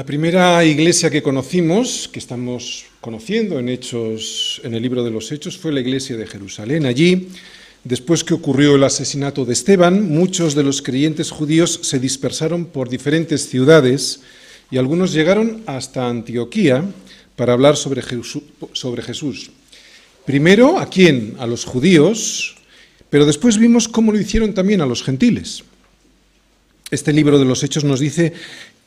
La primera iglesia que conocimos, que estamos conociendo en Hechos, en el libro de los Hechos, fue la iglesia de Jerusalén. Allí, después que ocurrió el asesinato de Esteban, muchos de los creyentes judíos se dispersaron por diferentes ciudades y algunos llegaron hasta Antioquía para hablar sobre Jesús. Primero, ¿a quién? A los judíos, pero después vimos cómo lo hicieron también a los gentiles. Este libro de los Hechos nos dice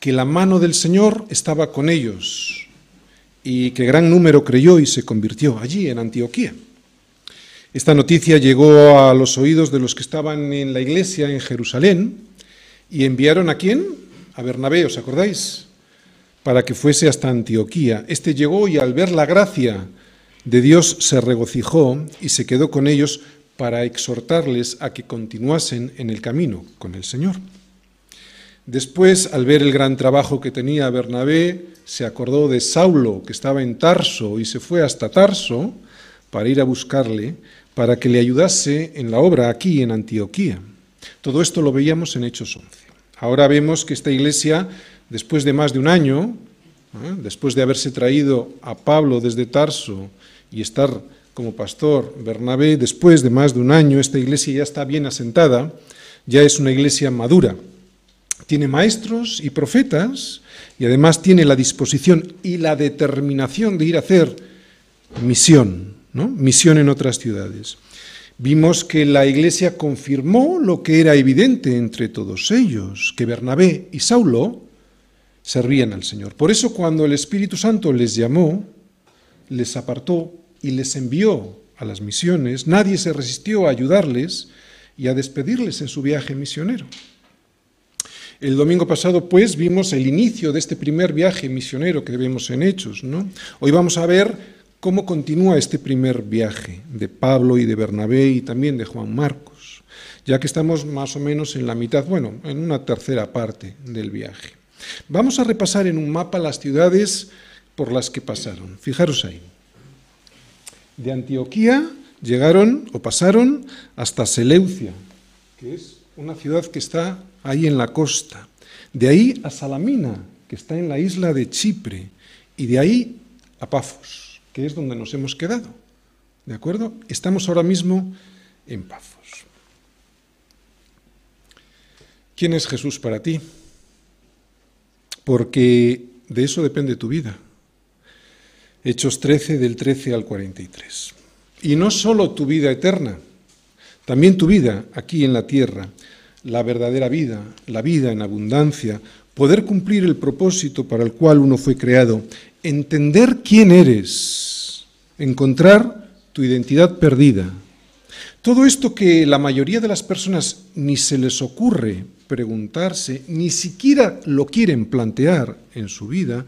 que la mano del Señor estaba con ellos y que gran número creyó y se convirtió allí en Antioquía. Esta noticia llegó a los oídos de los que estaban en la iglesia en Jerusalén y enviaron a quién? A Bernabé, ¿os acordáis? Para que fuese hasta Antioquía. Este llegó y al ver la gracia de Dios se regocijó y se quedó con ellos para exhortarles a que continuasen en el camino con el Señor. Después, al ver el gran trabajo que tenía Bernabé, se acordó de Saulo, que estaba en Tarso, y se fue hasta Tarso para ir a buscarle, para que le ayudase en la obra aquí en Antioquía. Todo esto lo veíamos en Hechos 11. Ahora vemos que esta iglesia, después de más de un año, ¿eh? después de haberse traído a Pablo desde Tarso y estar como pastor Bernabé, después de más de un año, esta iglesia ya está bien asentada, ya es una iglesia madura tiene maestros y profetas y además tiene la disposición y la determinación de ir a hacer misión, ¿no? misión en otras ciudades. Vimos que la iglesia confirmó lo que era evidente entre todos ellos, que Bernabé y Saulo servían al Señor. Por eso cuando el Espíritu Santo les llamó, les apartó y les envió a las misiones, nadie se resistió a ayudarles y a despedirles en su viaje misionero. El domingo pasado, pues, vimos el inicio de este primer viaje misionero que vemos en Hechos. Hoy vamos a ver cómo continúa este primer viaje de Pablo y de Bernabé y también de Juan Marcos, ya que estamos más o menos en la mitad, bueno, en una tercera parte del viaje. Vamos a repasar en un mapa las ciudades por las que pasaron. Fijaros ahí. De Antioquía llegaron o pasaron hasta Seleucia, que es una ciudad que está ahí en la costa. De ahí a Salamina, que está en la isla de Chipre. Y de ahí a Pafos, que es donde nos hemos quedado. ¿De acuerdo? Estamos ahora mismo en Pafos. ¿Quién es Jesús para ti? Porque de eso depende tu vida. Hechos 13 del 13 al 43. Y no solo tu vida eterna, también tu vida aquí en la tierra, la verdadera vida, la vida en abundancia, poder cumplir el propósito para el cual uno fue creado, entender quién eres, encontrar tu identidad perdida. Todo esto que la mayoría de las personas ni se les ocurre preguntarse, ni siquiera lo quieren plantear en su vida,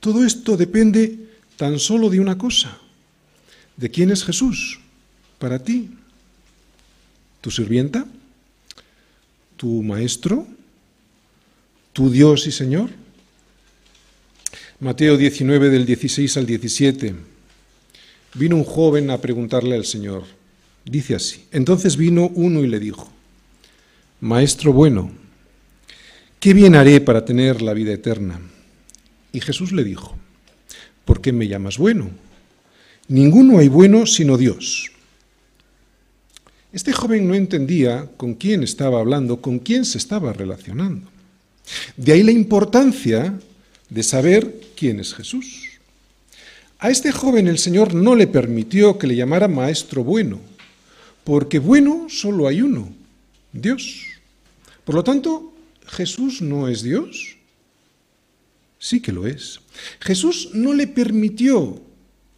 todo esto depende tan solo de una cosa, de quién es Jesús para ti, tu sirvienta, tu maestro, tu Dios y Señor? Mateo 19 del 16 al 17. Vino un joven a preguntarle al Señor. Dice así. Entonces vino uno y le dijo, Maestro bueno, ¿qué bien haré para tener la vida eterna? Y Jesús le dijo, ¿por qué me llamas bueno? Ninguno hay bueno sino Dios. Este joven no entendía con quién estaba hablando, con quién se estaba relacionando. De ahí la importancia de saber quién es Jesús. A este joven el Señor no le permitió que le llamara maestro bueno, porque bueno solo hay uno, Dios. Por lo tanto, Jesús no es Dios. Sí que lo es. Jesús no le permitió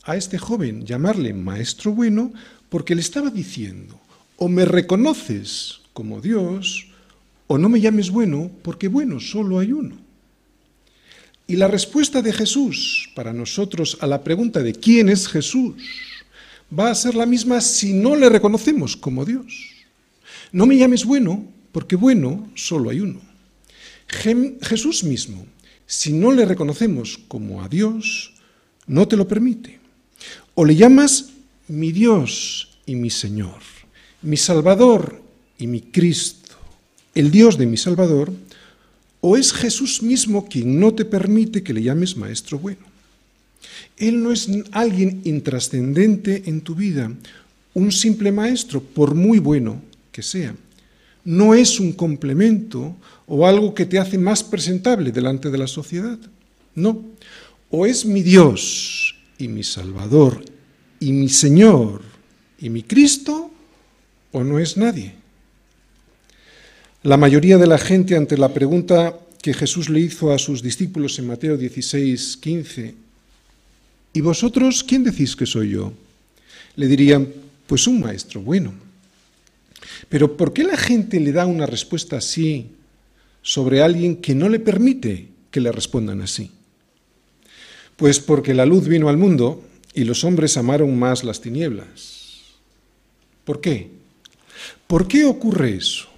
a este joven llamarle maestro bueno porque le estaba diciendo, o me reconoces como Dios, o no me llames bueno, porque bueno solo hay uno. Y la respuesta de Jesús para nosotros a la pregunta de quién es Jesús va a ser la misma si no le reconocemos como Dios. No me llames bueno, porque bueno solo hay uno. Jesús mismo, si no le reconocemos como a Dios, no te lo permite. O le llamas mi Dios y mi Señor mi Salvador y mi Cristo, el Dios de mi Salvador, ¿O es Jesús mismo quien no te permite que le llames maestro bueno? Él no es alguien intrascendente en tu vida, un simple maestro, por muy bueno que sea. No es un complemento o algo que te hace más presentable delante de la sociedad. No. O es mi Dios y mi Salvador y mi Señor y mi Cristo, o no es nadie. La mayoría de la gente ante la pregunta que Jesús le hizo a sus discípulos en Mateo 16, 15, ¿y vosotros quién decís que soy yo? Le dirían, pues un maestro bueno. Pero ¿por qué la gente le da una respuesta así sobre alguien que no le permite que le respondan así? Pues porque la luz vino al mundo y los hombres amaron más las tinieblas. ¿Por qué? ¿Por qué ocurre eso?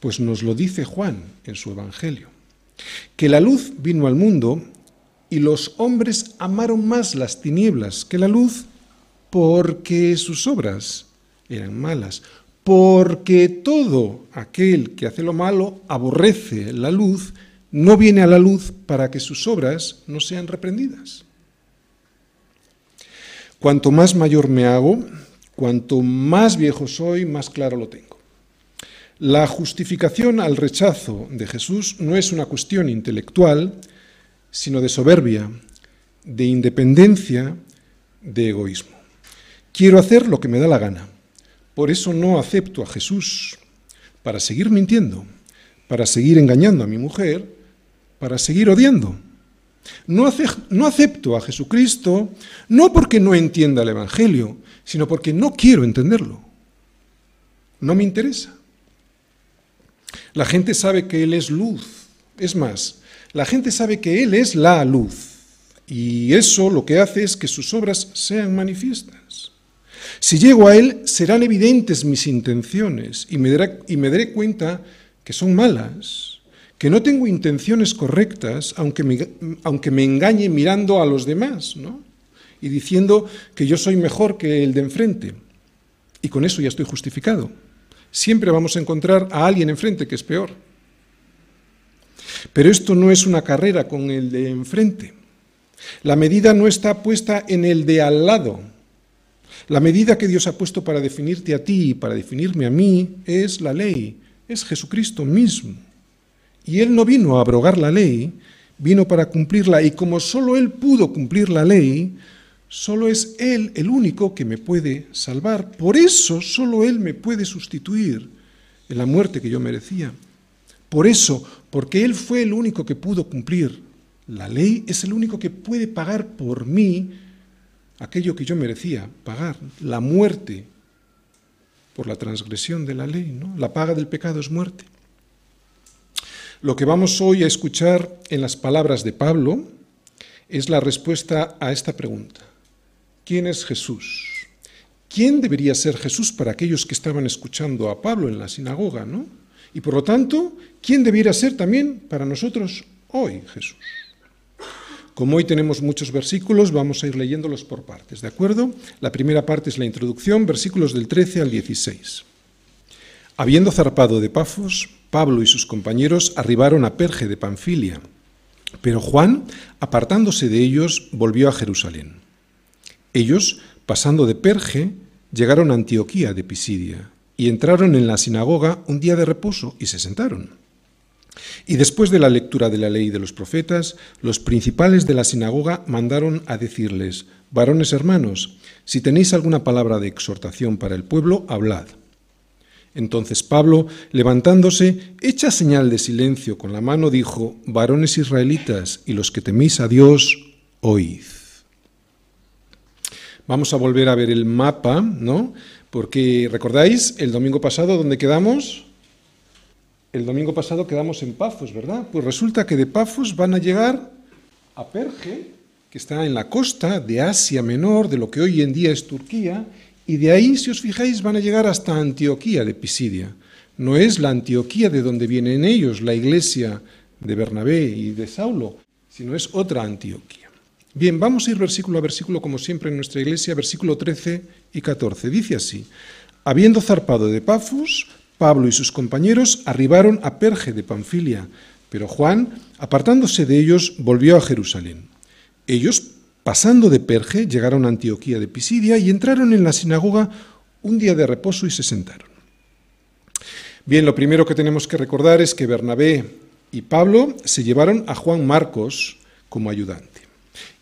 Pues nos lo dice Juan en su Evangelio, que la luz vino al mundo y los hombres amaron más las tinieblas que la luz porque sus obras eran malas, porque todo aquel que hace lo malo aborrece la luz, no viene a la luz para que sus obras no sean reprendidas. Cuanto más mayor me hago, cuanto más viejo soy, más claro lo tengo. La justificación al rechazo de Jesús no es una cuestión intelectual, sino de soberbia, de independencia, de egoísmo. Quiero hacer lo que me da la gana. Por eso no acepto a Jesús para seguir mintiendo, para seguir engañando a mi mujer, para seguir odiando. No, acepto a Jesucristo no porque no entienda el Evangelio, sino porque no quiero entenderlo. No me interesa. La gente sabe que Él es luz. Es más, la gente sabe que Él es la luz. Y eso lo que hace es que sus obras sean manifiestas. Si llego a Él, serán evidentes mis intenciones y me daré, y me daré cuenta que son malas que no tengo intenciones correctas, aunque me, aunque me engañe mirando a los demás, ¿no? Y diciendo que yo soy mejor que el de enfrente. Y con eso ya estoy justificado. Siempre vamos a encontrar a alguien enfrente que es peor. Pero esto no es una carrera con el de enfrente. La medida no está puesta en el de al lado. La medida que Dios ha puesto para definirte a ti y para definirme a mí es la ley, es Jesucristo mismo. Y Él no vino a abrogar la ley, vino para cumplirla. Y como solo Él pudo cumplir la ley, solo es Él el único que me puede salvar. Por eso solo Él me puede sustituir en la muerte que yo merecía. Por eso, porque Él fue el único que pudo cumplir la ley, es el único que puede pagar por mí aquello que yo merecía pagar, la muerte por la transgresión de la ley. ¿no? La paga del pecado es muerte. Lo que vamos hoy a escuchar en las palabras de Pablo es la respuesta a esta pregunta. ¿Quién es Jesús? ¿Quién debería ser Jesús para aquellos que estaban escuchando a Pablo en la sinagoga, no? Y por lo tanto, ¿quién debiera ser también para nosotros hoy Jesús? Como hoy tenemos muchos versículos, vamos a ir leyéndolos por partes, ¿de acuerdo? La primera parte es la introducción, versículos del 13 al 16. Habiendo zarpado de Pafos, Pablo y sus compañeros arribaron a Perge de Panfilia, pero Juan, apartándose de ellos, volvió a Jerusalén. Ellos, pasando de Perge, llegaron a Antioquía de Pisidia y entraron en la sinagoga un día de reposo y se sentaron. Y después de la lectura de la ley de los profetas, los principales de la sinagoga mandaron a decirles, varones hermanos, si tenéis alguna palabra de exhortación para el pueblo, hablad. Entonces Pablo, levantándose, hecha señal de silencio con la mano, dijo, varones israelitas y los que teméis a Dios, oíd. Vamos a volver a ver el mapa, ¿no? Porque, ¿recordáis el domingo pasado dónde quedamos? El domingo pasado quedamos en Pafos, ¿verdad? Pues resulta que de Pafos van a llegar a Perge, que está en la costa de Asia Menor, de lo que hoy en día es Turquía, y de ahí, si os fijáis, van a llegar hasta Antioquía de Pisidia. No es la Antioquía de donde vienen ellos, la iglesia de Bernabé y de Saulo, sino es otra Antioquía. Bien, vamos a ir versículo a versículo, como siempre en nuestra iglesia, versículo 13 y 14. Dice así, habiendo zarpado de Pafos, Pablo y sus compañeros arribaron a Perge de Panfilia, pero Juan, apartándose de ellos, volvió a Jerusalén. Ellos, pasando de Perge, llegaron a Antioquía de Pisidia y entraron en la sinagoga un día de reposo y se sentaron. Bien, lo primero que tenemos que recordar es que Bernabé y Pablo se llevaron a Juan Marcos como ayudante.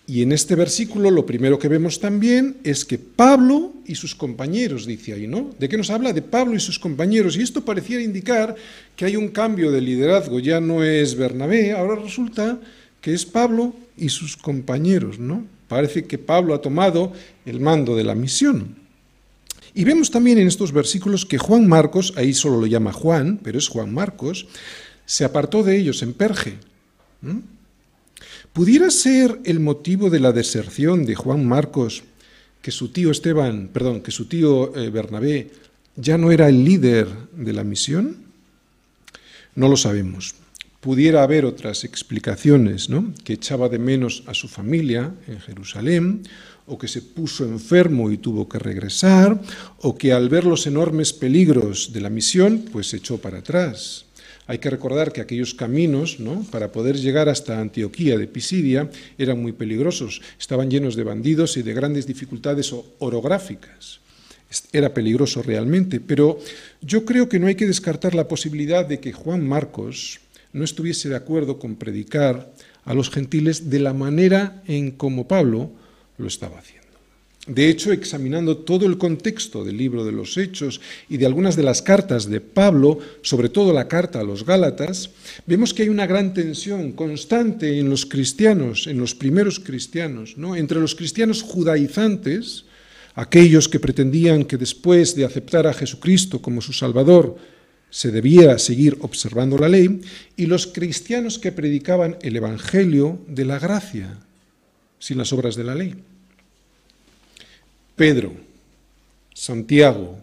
Y en este versículo lo primero que vemos también es que Pablo y sus compañeros, dice ahí, ¿no? ¿De qué nos habla? De Pablo y sus compañeros. Y esto pareciera indicar que hay un cambio de liderazgo. Ya no es Bernabé, ahora resulta que es Pablo y sus compañeros, ¿no? Parece que Pablo ha tomado el mando de la misión. Y vemos también en estos versículos que Juan Marcos, ahí solo lo llama Juan, pero es Juan Marcos, se apartó de ellos en Perge. ¿Pudiera ser el motivo de la deserción de Juan Marcos que su tío Esteban, perdón, que su tío eh, Bernabé ya no era el líder de la misión? No lo sabemos. Pudiera haber otras explicaciones, ¿no? Que echaba de menos a su familia en Jerusalén, o que se puso enfermo y tuvo que regresar, o que al ver los enormes peligros de la misión, pues se echó para atrás. Hay que recordar que aquellos caminos, ¿no? para poder llegar hasta Antioquía de Pisidia, eran muy peligrosos, estaban llenos de bandidos y de grandes dificultades orográficas. Era peligroso realmente, pero yo creo que no hay que descartar la posibilidad de que Juan Marcos no estuviese de acuerdo con predicar a los gentiles de la manera en como Pablo lo estaba haciendo. De hecho, examinando todo el contexto del libro de los Hechos y de algunas de las cartas de Pablo, sobre todo la carta a los Gálatas, vemos que hay una gran tensión constante en los cristianos, en los primeros cristianos, ¿no? entre los cristianos judaizantes, aquellos que pretendían que después de aceptar a Jesucristo como su Salvador, se debía seguir observando la ley, y los cristianos que predicaban el Evangelio de la gracia, sin las obras de la ley. Pedro, Santiago,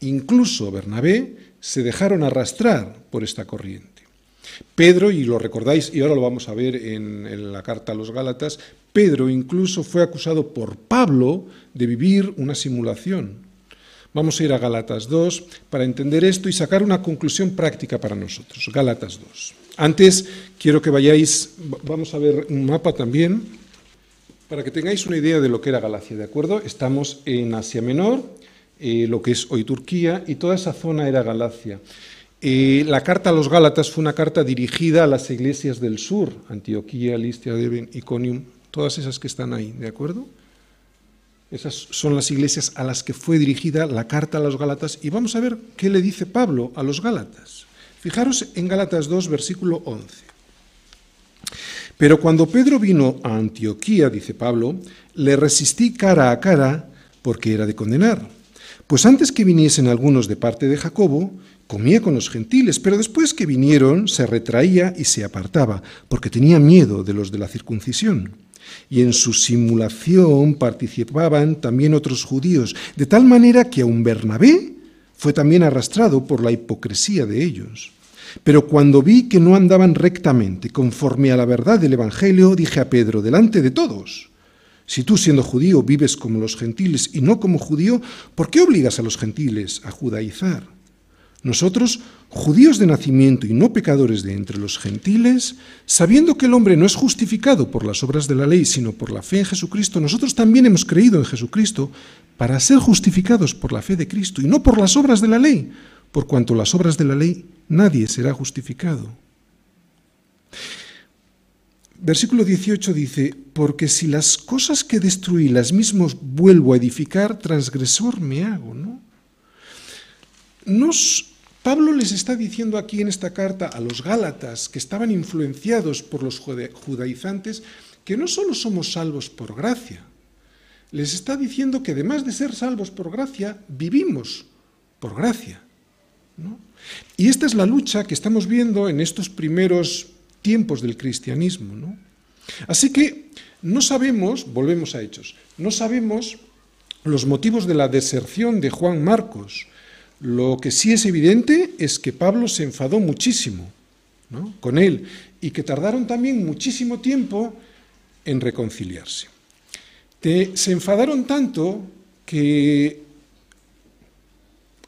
incluso Bernabé se dejaron arrastrar por esta corriente. Pedro, y lo recordáis, y ahora lo vamos a ver en, en, la carta a los Gálatas, Pedro incluso fue acusado por Pablo de vivir una simulación. Vamos a ir a Gálatas 2 para entender esto y sacar una conclusión práctica para nosotros. Gálatas 2. Antes quiero que vayáis, vamos a ver un mapa también. Para que tengáis una idea de lo que era Galacia, ¿de acuerdo? Estamos en Asia Menor, eh, lo que es hoy Turquía, y toda esa zona era Galacia. Eh, la carta a los Gálatas fue una carta dirigida a las iglesias del sur, Antioquía, Listia, Deben, Iconium, todas esas que están ahí, ¿de acuerdo? Esas son las iglesias a las que fue dirigida la carta a los Gálatas, y vamos a ver qué le dice Pablo a los Gálatas. Fijaros en Gálatas 2, versículo 11. Pero cuando Pedro vino a Antioquía, dice Pablo, le resistí cara a cara porque era de condenar. Pues antes que viniesen algunos de parte de Jacobo, comía con los gentiles, pero después que vinieron se retraía y se apartaba, porque tenía miedo de los de la circuncisión. Y en su simulación participaban también otros judíos, de tal manera que aun Bernabé fue también arrastrado por la hipocresía de ellos. Pero cuando vi que no andaban rectamente conforme a la verdad del Evangelio, dije a Pedro, delante de todos, si tú siendo judío vives como los gentiles y no como judío, ¿por qué obligas a los gentiles a judaizar? Nosotros, judíos de nacimiento y no pecadores de entre los gentiles, sabiendo que el hombre no es justificado por las obras de la ley, sino por la fe en Jesucristo, nosotros también hemos creído en Jesucristo para ser justificados por la fe de Cristo y no por las obras de la ley, por cuanto las obras de la ley nadie será justificado. Versículo 18 dice, porque si las cosas que destruí las mismas vuelvo a edificar, transgresor me hago, ¿no? Nos, Pablo les está diciendo aquí en esta carta a los Gálatas, que estaban influenciados por los judaizantes, que no solo somos salvos por gracia, les está diciendo que además de ser salvos por gracia, vivimos por gracia. Y esta es la lucha que estamos viendo en estos primeros tiempos del cristianismo. Así que no sabemos, volvemos a hechos, no sabemos los motivos de la deserción de Juan Marcos. Lo que sí es evidente es que Pablo se enfadó muchísimo con él y que tardaron también muchísimo tiempo en reconciliarse. se enfadaron tanto que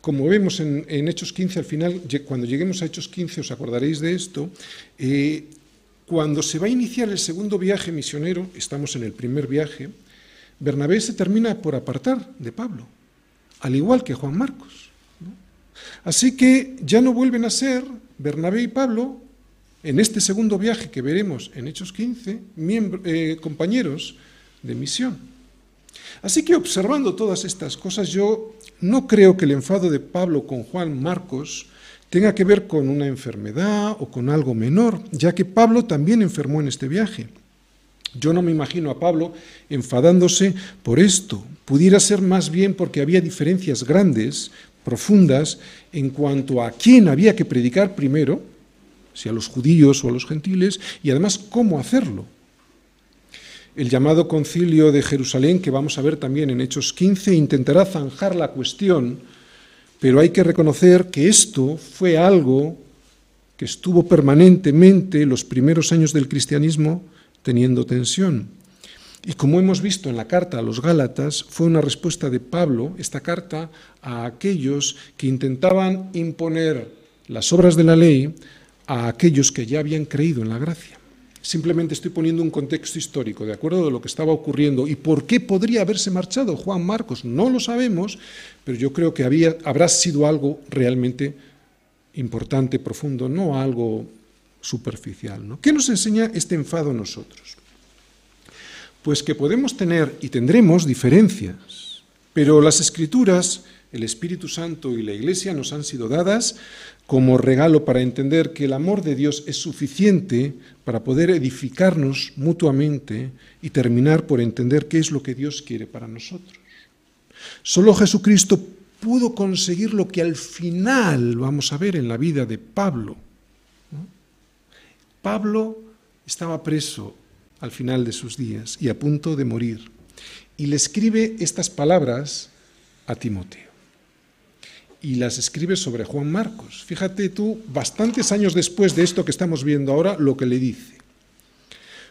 como vemos en, Hechos 15, al final, cuando lleguemos a Hechos 15, os acordaréis de esto, eh, cuando se va a iniciar el segundo viaje misionero, estamos en el primer viaje, Bernabé se termina por apartar de Pablo, al igual que Juan Marcos. Así que ya no vuelven a ser Bernabé y Pablo, en este segundo viaje que veremos en Hechos 15, eh, compañeros de misión. Así que observando todas estas cosas, yo no creo que el enfado de Pablo con Juan Marcos tenga que ver con una enfermedad o con algo menor, ya que Pablo también enfermó en este viaje. Yo no me imagino a Pablo enfadándose por esto. Pudiera ser más bien porque había diferencias grandes, profundas, en cuanto a quién había que predicar primero, si a los judíos o a los gentiles, y además cómo hacerlo. El llamado concilio de Jerusalén, que vamos a ver también en Hechos 15, intentará zanjar la cuestión, pero hay que reconocer que esto fue algo que estuvo permanentemente los primeros años del cristianismo teniendo tensión. Y como hemos visto en la carta a los Gálatas, fue una respuesta de Pablo, esta carta, a aquellos que intentaban imponer las obras de la ley a aquellos que ya habían creído en la gracia. Simplemente estoy poniendo un contexto histórico, de acuerdo de lo que estaba ocurriendo y por qué podría haberse marchado Juan Marcos. No lo sabemos, pero yo creo que había, habrá sido algo realmente importante, profundo, no algo superficial. ¿no? ¿Qué nos enseña este enfado a nosotros? Pues que podemos tener y tendremos diferencias, pero las escrituras, el Espíritu Santo y la Iglesia nos han sido dadas como regalo para entender que el amor de Dios es suficiente para poder edificarnos mutuamente y terminar por entender qué es lo que Dios quiere para nosotros. Solo Jesucristo pudo conseguir lo que al final vamos a ver en la vida de Pablo. Pablo estaba preso al final de sus días y a punto de morir y le escribe estas palabras a Timoteo y las escribe sobre Juan Marcos. Fíjate tú, bastantes años después de esto que estamos viendo ahora, lo que le dice.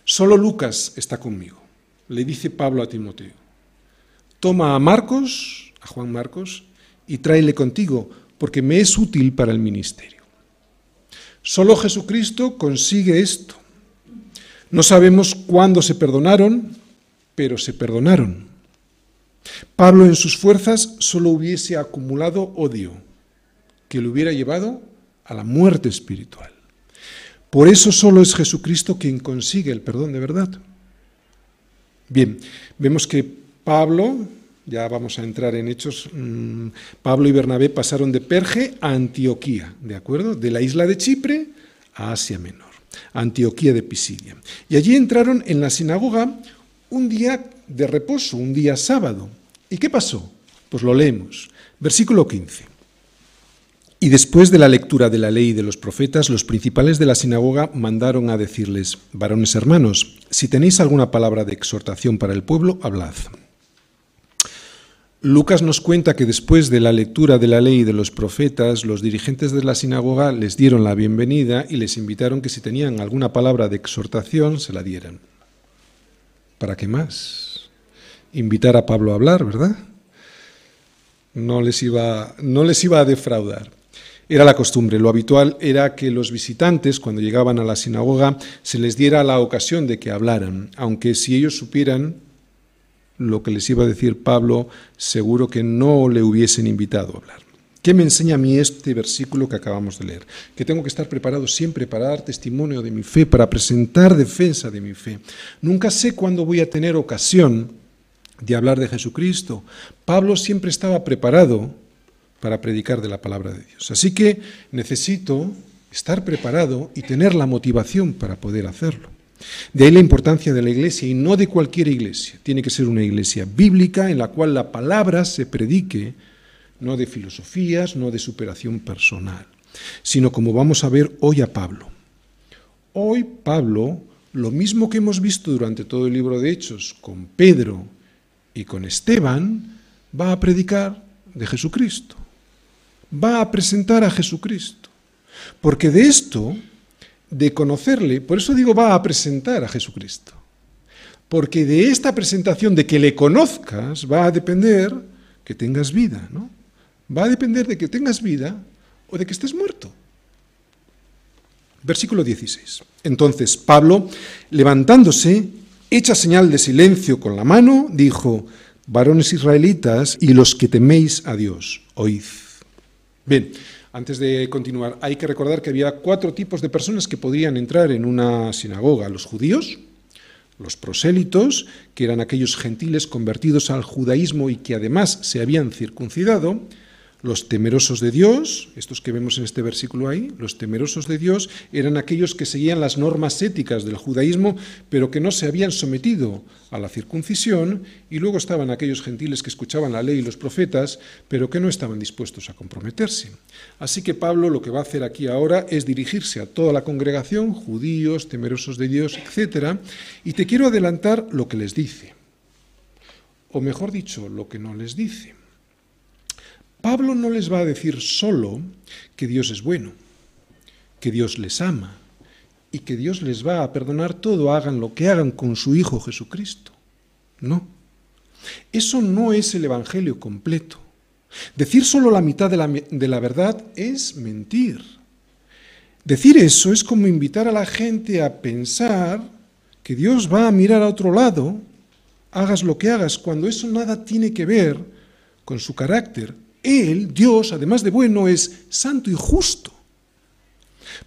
Solo Lucas está conmigo, le dice Pablo a Timoteo. Toma a Marcos, a Juan Marcos, y tráele contigo, porque me es útil para el ministerio. Solo Jesucristo consigue esto. No sabemos cuándo se perdonaron, pero se perdonaron. Pablo en sus fuerzas solo hubiese acumulado odio, que le hubiera llevado a la muerte espiritual. Por eso solo es Jesucristo quien consigue el perdón de verdad. Bien, vemos que Pablo, ya vamos a entrar en hechos, mm, Pablo y Bernabé pasaron de Perge a Antioquía, ¿de acuerdo? De la isla de Chipre a Asia Menor, Antioquía de Pisidia. Y allí entraron en la sinagoga un día de reposo, un día sábado. ¿Y qué pasó? Pues lo leemos. Versículo 15. Y después de la lectura de la ley y de los profetas, los principales de la sinagoga mandaron a decirles, varones hermanos, si tenéis alguna palabra de exhortación para el pueblo, hablad. Lucas nos cuenta que después de la lectura de la ley y de los profetas, los dirigentes de la sinagoga les dieron la bienvenida y les invitaron que si tenían alguna palabra de exhortación se la dieran. ¿Para qué más? Invitar a Pablo a hablar, ¿verdad? No les iba, no les iba a defraudar. Era la costumbre, lo habitual era que los visitantes, cuando llegaban a la sinagoga, se les diera la ocasión de que hablaran, aunque si ellos supieran lo que les iba a decir Pablo, seguro que no le hubiesen invitado a hablar. ¿Qué me enseña a mí este versículo que acabamos de leer? Que tengo que estar preparado siempre para dar testimonio de mi fe, para presentar defensa de mi fe. Nunca sé cuándo voy a tener ocasión de hablar de Jesucristo. Pablo siempre estaba preparado para predicar de la palabra de Dios. Así que necesito estar preparado y tener la motivación para poder hacerlo. De ahí la importancia de la iglesia y no de cualquier iglesia. Tiene que ser una iglesia bíblica en la cual la palabra se predique no de filosofías, no de superación personal, sino como vamos a ver hoy a Pablo. Hoy Pablo, lo mismo que hemos visto durante todo el libro de Hechos con Pedro y con Esteban, va a predicar de Jesucristo, va a presentar a Jesucristo, porque de esto, de conocerle, por eso digo va a presentar a Jesucristo, porque de esta presentación, de que le conozcas, va a depender que tengas vida, ¿no? va a depender de que tengas vida o de que estés muerto. Versículo 16. Entonces Pablo, levantándose, hecha señal de silencio con la mano, dijo, varones israelitas y los que teméis a Dios, oíd. Bien, antes de continuar, hay que recordar que había cuatro tipos de personas que podían entrar en una sinagoga. Los judíos, los prosélitos, que eran aquellos gentiles convertidos al judaísmo y que además se habían circuncidado, los temerosos de Dios, estos que vemos en este versículo ahí, los temerosos de Dios eran aquellos que seguían las normas éticas del judaísmo, pero que no se habían sometido a la circuncisión, y luego estaban aquellos gentiles que escuchaban la ley y los profetas, pero que no estaban dispuestos a comprometerse. Así que Pablo lo que va a hacer aquí ahora es dirigirse a toda la congregación, judíos, temerosos de Dios, etc., y te quiero adelantar lo que les dice, o mejor dicho, lo que no les dice. Pablo no les va a decir solo que Dios es bueno, que Dios les ama y que Dios les va a perdonar todo, hagan lo que hagan con su Hijo Jesucristo. No. Eso no es el Evangelio completo. Decir solo la mitad de la, de la, verdad es mentir. Decir eso es como invitar a la gente a pensar que Dios va a mirar a otro lado, hagas lo que hagas, cuando eso nada tiene que ver con su carácter, él, Dios, además de bueno, es santo y justo.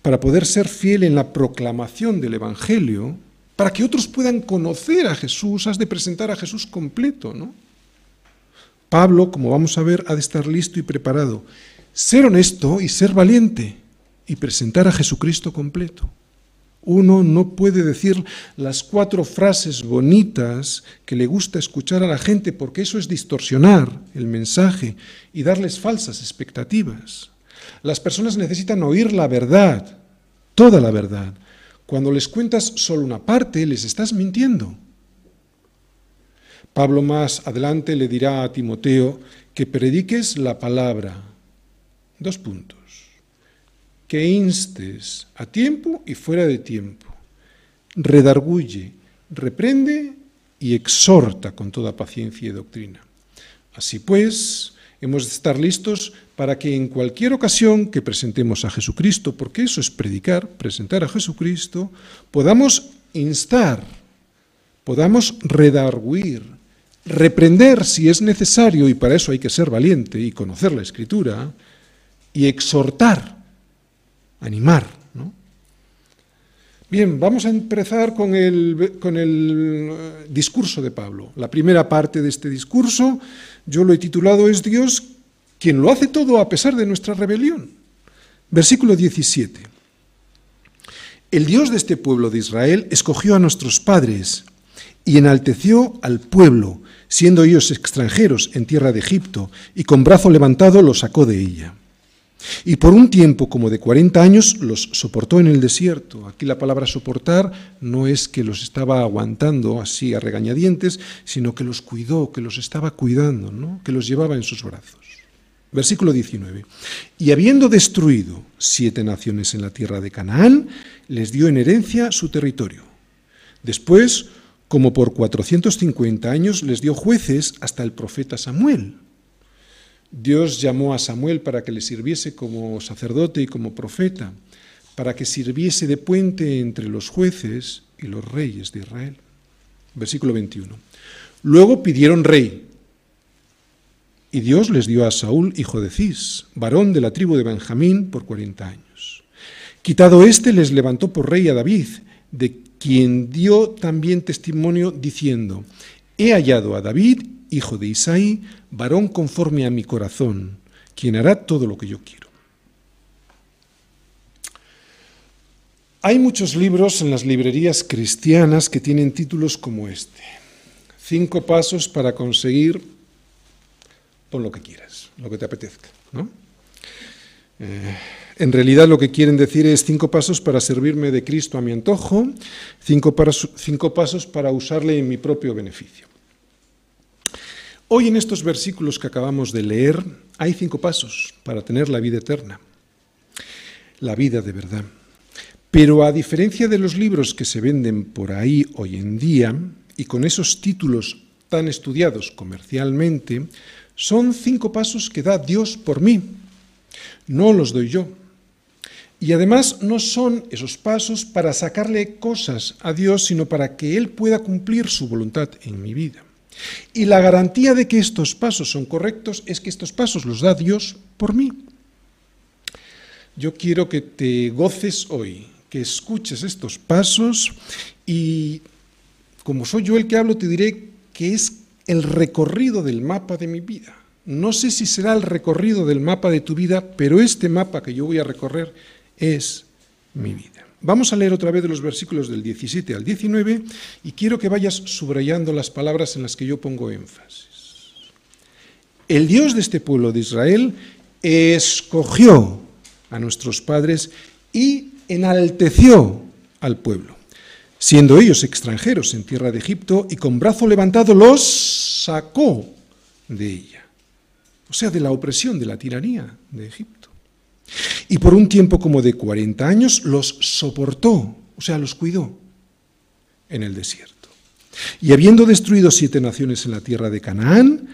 Para poder ser fiel en la proclamación del Evangelio, para que otros puedan conocer a Jesús, has de presentar a Jesús completo, ¿no? Pablo, como vamos a ver, ha de estar listo y preparado. Ser honesto y ser valiente y presentar a Jesucristo completo. Uno no puede decir las cuatro frases bonitas que le gusta escuchar a la gente porque eso es distorsionar el mensaje y darles falsas expectativas. Las personas necesitan oír la verdad, toda la verdad. Cuando les cuentas solo una parte, les estás mintiendo. Pablo más adelante le dirá a Timoteo que prediques la palabra. Dos puntos que instes a tiempo y fuera de tiempo. Redarguye, reprende y exhorta con toda paciencia y doctrina. Así pues, hemos de estar listos para que en cualquier ocasión que presentemos a Jesucristo, porque eso es predicar, presentar a Jesucristo, podamos instar, podamos redarguir, reprender si es necesario, y para eso hay que ser valiente y conocer la Escritura, y exhortar animar. ¿no? Bien, vamos a empezar con el, con el eh, discurso de Pablo. La primera parte de este discurso yo lo he titulado Es Dios quien lo hace todo a pesar de nuestra rebelión. Versículo 17. El Dios de este pueblo de Israel escogió a nuestros padres y enalteció al pueblo, siendo ellos extranjeros en tierra de Egipto, y con brazo levantado los sacó de ella. Y por un tiempo como de 40 años los soportó en el desierto. Aquí la palabra soportar no es que los estaba aguantando así a regañadientes, sino que los cuidó, que los estaba cuidando, ¿no? que los llevaba en sus brazos. Versículo 19. Y habiendo destruido siete naciones en la tierra de Canaán, les dio en herencia su territorio. Después, como por 450 años, les dio jueces hasta el profeta Samuel Dios llamó a Samuel para que le sirviese como sacerdote y como profeta, para que sirviese de puente entre los jueces y los reyes de Israel. Versículo 21. Luego pidieron rey, y Dios les dio a Saúl, hijo de Cis, varón de la tribu de Benjamín, por cuarenta años. Quitado éste, les levantó por rey a David, de quien dio también testimonio diciendo, He hallado a David, hijo de Isaí, varón conforme a mi corazón, quien hará todo lo que yo quiero. Hay muchos libros en las librerías cristianas que tienen títulos como este. Cinco pasos para conseguir, pon lo que quieras, lo que te apetezca. Eh, en realidad lo que quieren decir es cinco pasos para servirme de Cristo a mi antojo, cinco pasos para usarle en mi propio beneficio. Hoy en estos versículos que acabamos de leer hay cinco pasos para tener la vida eterna, la vida de verdad. Pero a diferencia de los libros que se venden por ahí hoy en día y con esos títulos tan estudiados comercialmente, Son cinco pasos que da Dios por mí, no los doy yo. Y además no son esos pasos para sacarle cosas a Dios, sino para que Él pueda cumplir su voluntad en mi vida. Y la garantía de que estos pasos son correctos es que estos pasos los da Dios por mí. Yo quiero que te goces hoy, que escuches estos pasos y como soy yo el que hablo, te diré que es el recorrido del mapa de mi vida. No sé si será el recorrido del mapa de tu vida, pero este mapa que yo voy a recorrer es mi vida. Vamos a leer otra vez de los versículos del 17 al 19 y quiero que vayas subrayando las palabras en las que yo pongo énfasis. El Dios de este pueblo de Israel escogió a nuestros padres y enalteció al pueblo, siendo ellos extranjeros en tierra de Egipto y con brazo levantado los sacó de ella, o sea, de la opresión, de la tiranía de Egipto. Y por un tiempo como de 40 años los soportó, o sea, los cuidó en el desierto. Y habiendo destruido siete naciones en la tierra de Canaán,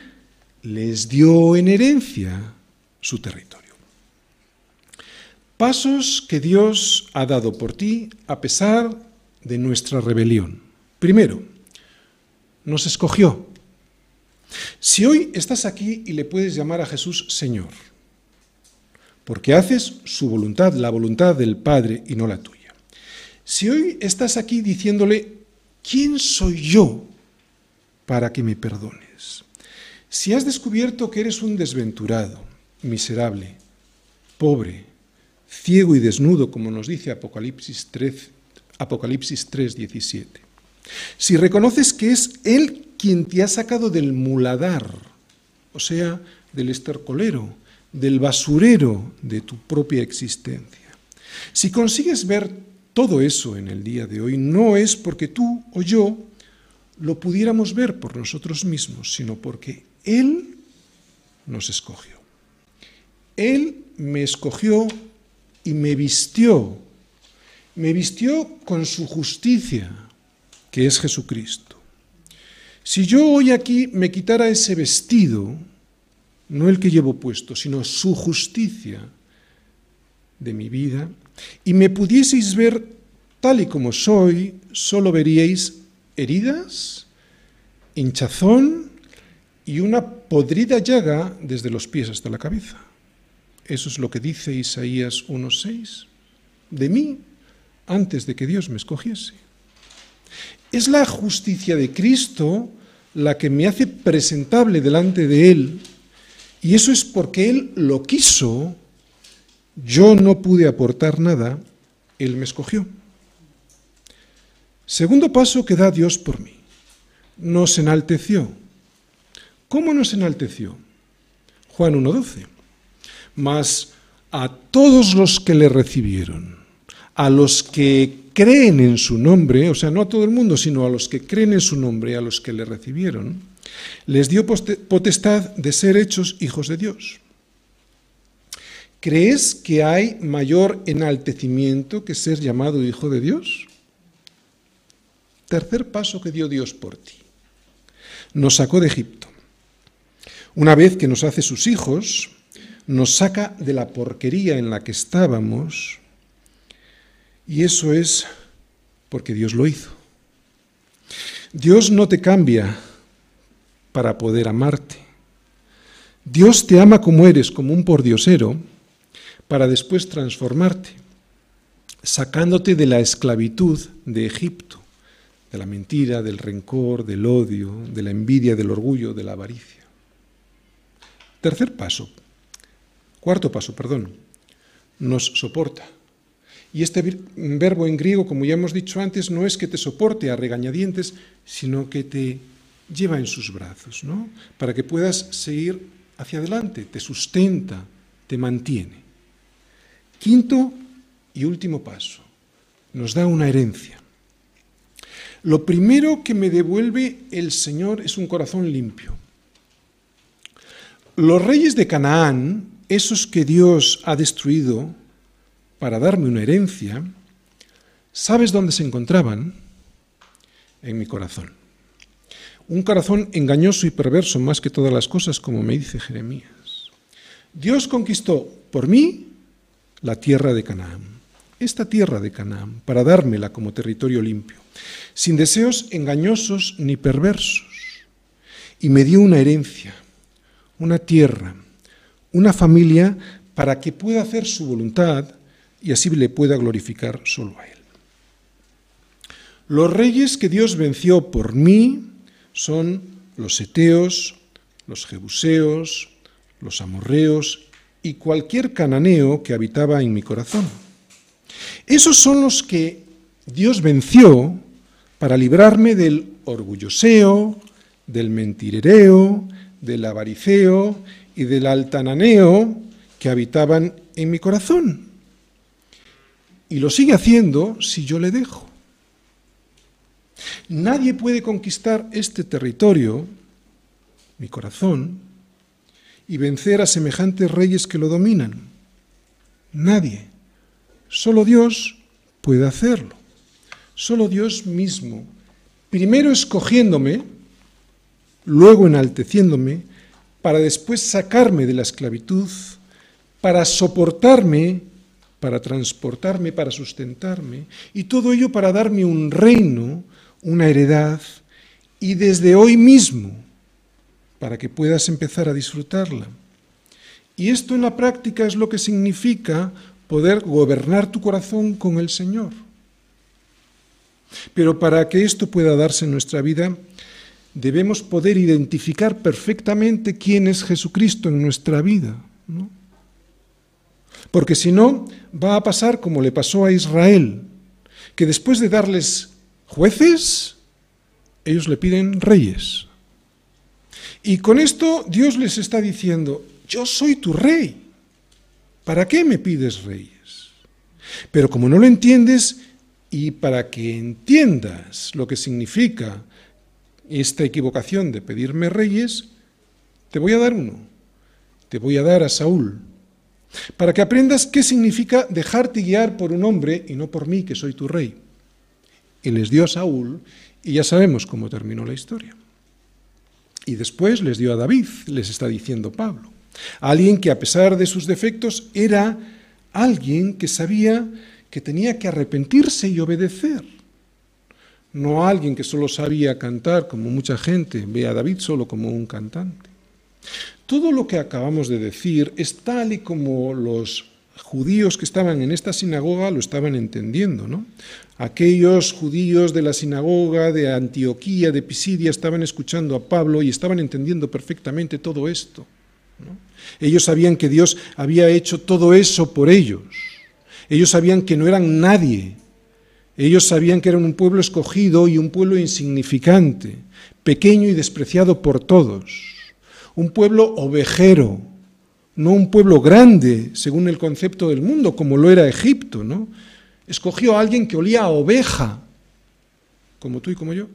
les dio en herencia su territorio. Pasos que Dios ha dado por ti a pesar de nuestra rebelión. Primero, nos escogió. Si hoy estás aquí y le puedes llamar a Jesús Señor, porque haces su voluntad, la voluntad del Padre y no la tuya. Si hoy estás aquí diciéndole, ¿quién soy yo para que me perdones? Si has descubierto que eres un desventurado, miserable, pobre, ciego y desnudo, como nos dice Apocalipsis 3, Apocalipsis 3 17. Si reconoces que es Él quien te ha sacado del muladar, o sea, del estercolero, del basurero de tu propia existencia. Si consigues ver todo eso en el día de hoy, no es porque tú o yo lo pudiéramos ver por nosotros mismos, sino porque Él nos escogió. Él me escogió y me vistió. Me vistió con su justicia, que es Jesucristo. Si yo hoy aquí me quitara ese vestido, no el que llevo puesto, sino su justicia de mi vida, y me pudieseis ver tal y como soy, solo veríais heridas, hinchazón y una podrida llaga desde los pies hasta la cabeza. Eso es lo que dice Isaías 1.6 de mí antes de que Dios me escogiese. Es la justicia de Cristo la que me hace presentable delante de Él y eso es porque Él lo quiso, yo no pude aportar nada, Él me escogió. Segundo paso que da Dios por mí. Nos enalteció. ¿Cómo nos enalteció? Juan 1.12. Mas a todos los que le recibieron, a los que creen en su nombre, o sea, no a todo el mundo, sino a los que creen en su nombre, a los que le recibieron, les dio potestad de ser hechos hijos de Dios. ¿Crees que hay mayor enaltecimiento que ser llamado hijo de Dios? Tercer paso que dio Dios por ti. Nos sacó de Egipto. Una vez que nos hace sus hijos, nos saca de la porquería en la que estábamos, y eso es porque Dios lo hizo. Dios no te cambia para poder amarte. Dios te ama como eres, como un pordiosero, para después transformarte, sacándote de la esclavitud de Egipto, de la mentira, del rencor, del odio, de la envidia, del orgullo, de la avaricia. Tercer paso, cuarto paso, perdón, nos soporta. Y este verbo en griego, como ya hemos dicho antes, no es que te soporte a regañadientes, sino que te lleva en sus brazos, ¿no? Para que puedas seguir hacia adelante, te sustenta, te mantiene. Quinto y último paso, nos da una herencia. Lo primero que me devuelve el Señor es un corazón limpio. Los reyes de Canaán, esos que Dios ha destruido para darme una herencia, ¿sabes dónde se encontraban? En mi corazón. Un corazón engañoso y perverso más que todas las cosas, como me dice Jeremías. Dios conquistó por mí la tierra de Canaán, esta tierra de Canaán, para dármela como territorio limpio, sin deseos engañosos ni perversos. Y me dio una herencia, una tierra, una familia para que pueda hacer su voluntad y así le pueda glorificar solo a Él. Los reyes que Dios venció por mí son los eteos, los jebuseos, los amorreos y cualquier cananeo que habitaba en mi corazón. Esos son los que Dios venció para librarme del orgulloseo, del mentirereo, del avariceo y del altananeo que habitaban en mi corazón. Y lo sigue haciendo si yo le dejo. Nadie puede conquistar este territorio, mi corazón, y vencer a semejantes reyes que lo dominan. Nadie. Solo Dios puede hacerlo. Solo Dios mismo, primero escogiéndome, luego enalteciéndome, para después sacarme de la esclavitud, para soportarme, para transportarme, para sustentarme, y todo ello para darme un reino, una heredad, y desde hoy mismo, para que puedas empezar a disfrutarla. Y esto en la práctica es lo que significa poder gobernar tu corazón con el Señor. Pero para que esto pueda darse en nuestra vida, debemos poder identificar perfectamente quién es Jesucristo en nuestra vida. Porque si no, va a pasar como le pasó a Israel, que después de darles jueces, ellos le piden reyes. Y con esto Dios les está diciendo, yo soy tu rey. ¿Para qué me pides reyes? Pero como no lo entiendes, y para que entiendas lo que significa esta equivocación de pedirme reyes, te voy a dar uno. Te voy a dar a Saúl. Para que aprendas qué significa dejarte guiar por un hombre y no por mí, que soy tu rey. Y les dio a Saúl, y ya sabemos cómo terminó la historia. Y después les dio a David, les está diciendo Pablo. Alguien que a pesar de sus defectos era alguien que sabía que tenía que arrepentirse y obedecer no alguien que solo sabía cantar, como mucha gente ve a David solo como un cantante. Todo lo que acabamos de decir es tal y como los judíos que estaban en esta sinagoga lo estaban entendiendo, ¿no? Aquellos judíos de la sinagoga de Antioquía, de Pisidia, estaban escuchando a Pablo y estaban entendiendo perfectamente todo esto. Ellos sabían que Dios había hecho todo eso por ellos. Ellos sabían que no eran nadie, ellos sabían que eran un pueblo escogido y un pueblo insignificante, pequeño y despreciado por todos, un pueblo ovejero, no un pueblo grande, según el concepto del mundo, como lo era Egipto, ¿no? Escogió a alguien que olía a oveja, como tú y como yo.